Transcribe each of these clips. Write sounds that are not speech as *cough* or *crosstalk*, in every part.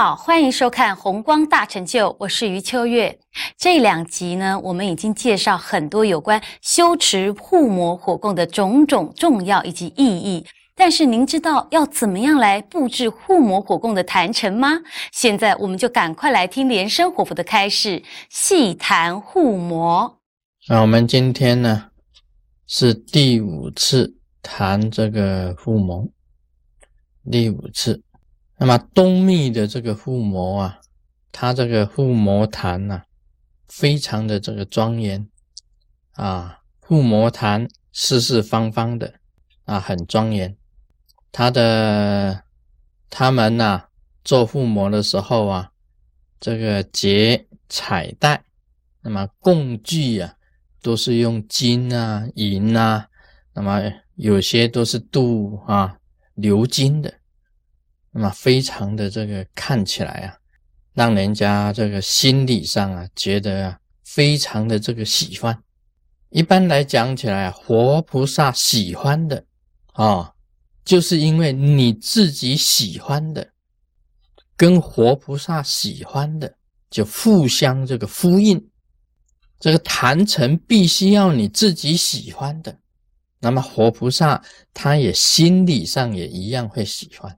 好，欢迎收看《红光大成就》，我是余秋月。这两集呢，我们已经介绍很多有关修持护摩火供的种种重要以及意义。但是您知道要怎么样来布置护摩火供的坛城吗？现在我们就赶快来听莲生活佛的开示，细谈护摩。那我们今天呢是第五次谈这个护摩，第五次。那么东密的这个护摩啊，它这个护摩坛呐，非常的这个庄严啊，护摩坛四四方方的啊，很庄严。他的他们呐做护摩的时候啊，这个结彩带，那么供具啊都是用金啊银啊，那么有些都是镀啊鎏金的，那么非常的这个看起来啊，让人家这个心理上啊觉得啊非常的这个喜欢。一般来讲起来，活菩萨喜欢的啊。就是因为你自己喜欢的，跟活菩萨喜欢的，就互相这个呼应。这个坛城必须要你自己喜欢的，那么活菩萨他也心理上也一样会喜欢，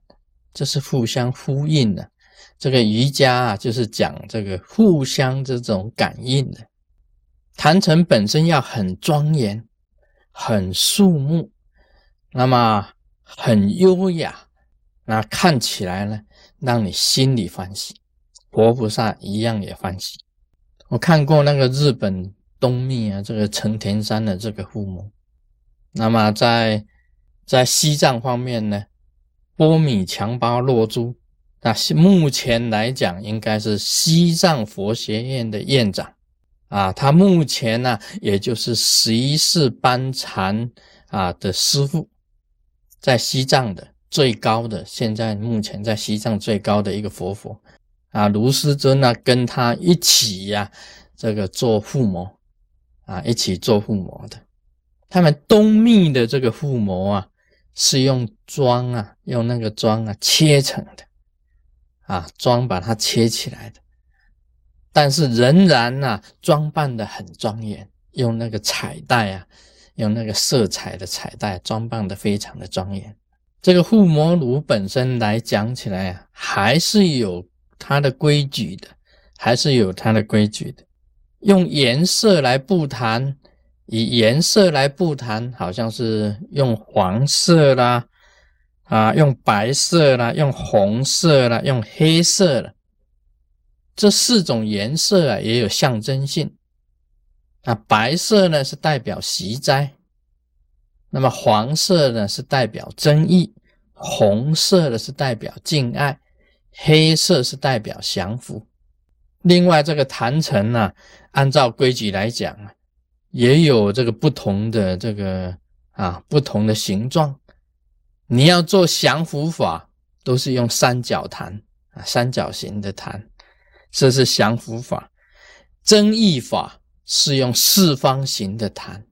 这是互相呼应的。这个瑜伽啊，就是讲这个互相这种感应的。坛城本身要很庄严、很肃穆，那么。很优雅，那看起来呢，让你心里欢喜，活菩萨一样也欢喜。我看过那个日本东密啊，这个成田山的这个护摩，那么在在西藏方面呢，波米强巴洛珠，那目前来讲应该是西藏佛学院的院长啊，他目前呢，也就是十一世班禅啊的师傅。在西藏的最高的，现在目前在西藏最高的一个佛佛啊，卢师尊呢，跟他一起呀，这个做护摩啊，一起做护摩的。他们东密的这个护摩啊，是用桩啊，用那个桩啊切成的啊，桩把它切起来的，但是仍然呢，装扮的很庄严，用那个彩带啊。用那个色彩的彩带装扮的非常的庄严。这个护摩炉本身来讲起来啊，还是有它的规矩的，还是有它的规矩的。用颜色来布坛，以颜色来布坛，好像是用黄色啦，啊，用白色啦，用红色啦，用黑色了。这四种颜色啊，也有象征性。那白色呢是代表习斋，那么黄色呢是代表争议，红色的是代表敬爱，黑色是代表降服。另外这个坛城呢，按照规矩来讲啊，也有这个不同的这个啊不同的形状。你要做降服法，都是用三角坛啊，三角形的坛，这是降服法。增益法。是用四方形的坛，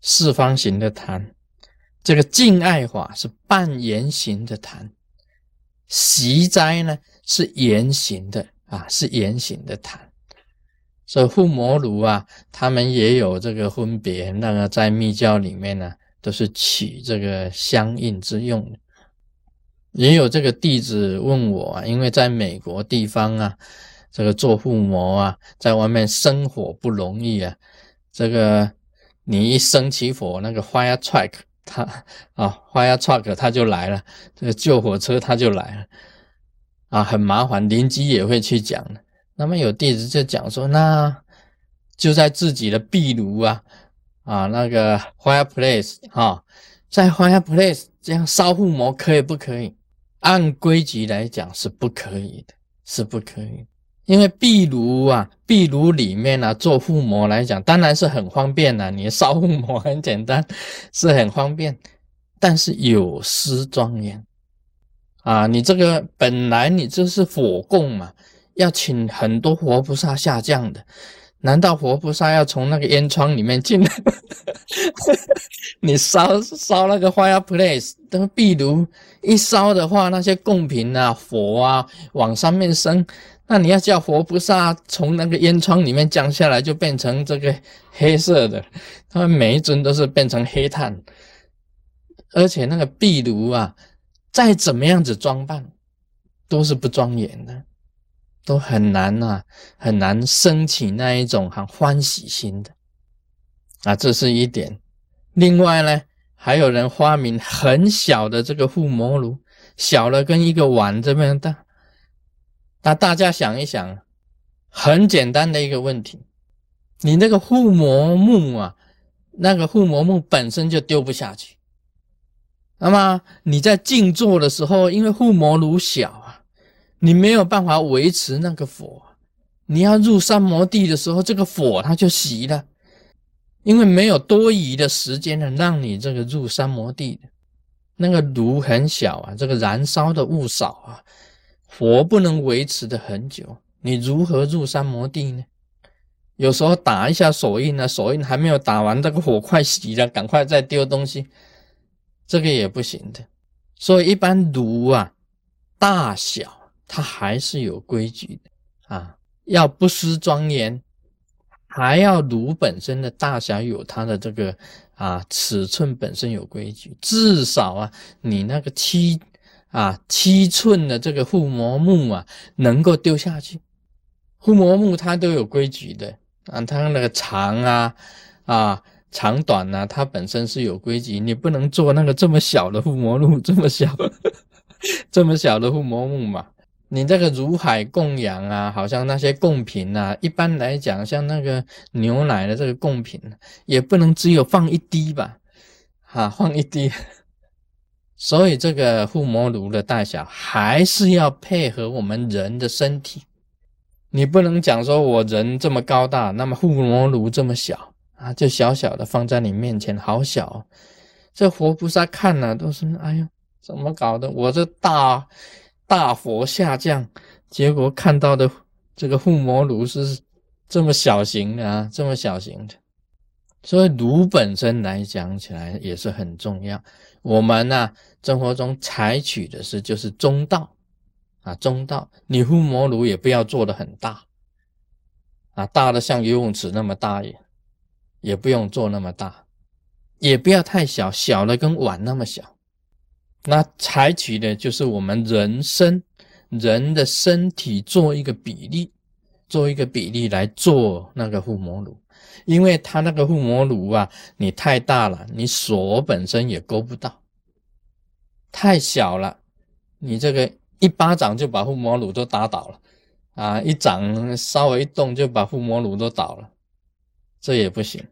四方形的坛，这个敬爱法是半圆形的坛，习斋呢是圆形的啊，是圆形的坛。所以护摩炉啊，他们也有这个分别。那个在密教里面呢，都是取这个相应之用。也有这个弟子问我啊，因为在美国地方啊。这个做护摩啊，在外面生火不容易啊。这个你一生起火，那个 fire truck 它啊，fire truck 它就来了，这个救火车它就来了啊，很麻烦。邻居也会去讲的。那么有弟子就讲说，那就在自己的壁炉啊啊，那个 fireplace 哈，在 fireplace 这样烧护膜可以不可以？按规矩来讲是不可以的，是不可以。因为壁炉啊，壁炉里面呢做护膜来讲，当然是很方便了。你烧护膜很简单，是很方便，但是有失庄严啊！你这个本来你这是火供嘛，要请很多活菩萨下降的，难道活菩萨要从那个烟囱里面进来？*laughs* 你烧烧那个 fireplace，那壁炉一烧的话，那些贡品啊、佛啊往上面升，那你要叫活菩萨从那个烟囱里面降下来，就变成这个黑色的，他们每一尊都是变成黑炭，而且那个壁炉啊，再怎么样子装扮，都是不庄严的。都很难呐，很难升起那一种很欢喜心的啊，这是一点。另外呢，还有人发明很小的这个护摩炉，小了跟一个碗这么大。那大家想一想，很简单的一个问题，你那个护摩木啊，那个护摩木本身就丢不下去。那么你在静坐的时候，因为护摩炉小。你没有办法维持那个火，你要入三摩地的时候，这个火它就熄了，因为没有多余的时间呢，让你这个入三摩地。那个炉很小啊，这个燃烧的物少啊，火不能维持的很久，你如何入三摩地呢？有时候打一下手印呢，手印还没有打完，这个火快熄了，赶快再丢东西，这个也不行的。所以一般炉啊，大小。它还是有规矩的啊，要不失庄严，还要炉本身的大小有它的这个啊尺寸本身有规矩，至少啊你那个七啊七寸的这个护摩木啊能够丢下去，护摩木它都有规矩的啊，它那个长啊啊长短呢，它本身是有规矩，你不能做那个这么小的护摩木，这么小 *laughs* 这么小的护摩木嘛。你这个如海供养啊，好像那些贡品啊，一般来讲，像那个牛奶的这个贡品，也不能只有放一滴吧，哈，放一滴。*laughs* 所以这个护摩炉的大小还是要配合我们人的身体。你不能讲说我人这么高大，那么护摩炉这么小啊，就小小的放在你面前，好小。这活菩萨看了都是，哎呀，怎么搞的？我这大。大佛下降，结果看到的这个护摩炉是这么小型的啊，这么小型的。所以炉本身来讲起来也是很重要。我们呢，生活中采取的是就是中道啊，中道。你护摩炉也不要做的很大啊，大的像游泳池那么大也也不用做那么大，也不要太小，小的跟碗那么小。那采取的就是我们人身人的身体做一个比例，做一个比例来做那个护摩炉，因为它那个护摩炉啊，你太大了，你手本身也勾不到；太小了，你这个一巴掌就把护摩炉都打倒了啊！一掌稍微一动就把护摩炉都倒了，这也不行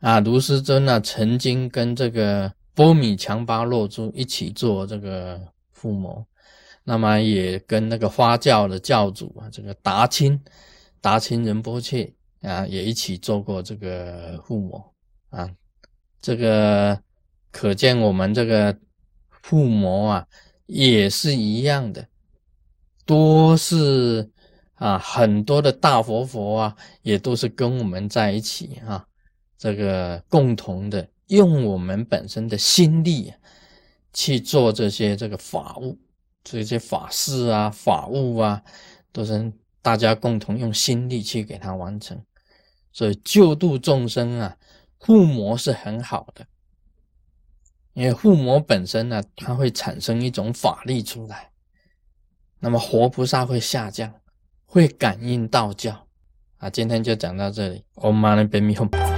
啊！卢师尊呢，曾经跟这个。波米强巴洛珠一起做这个护摩，那么也跟那个花教的教主啊，这个达钦达钦仁波切啊，也一起做过这个护摩啊。这个可见我们这个护摩啊，也是一样的，多是啊，很多的大佛佛啊，也都是跟我们在一起啊，这个共同的。用我们本身的心力去做这些这个法物，这些法事啊、法物啊，都是大家共同用心力去给它完成。所以救度众生啊，护摩是很好的，因为护摩本身呢，它会产生一种法力出来，那么活菩萨会下降，会感应道教啊。今天就讲到这里，Om Mani Padme Hum。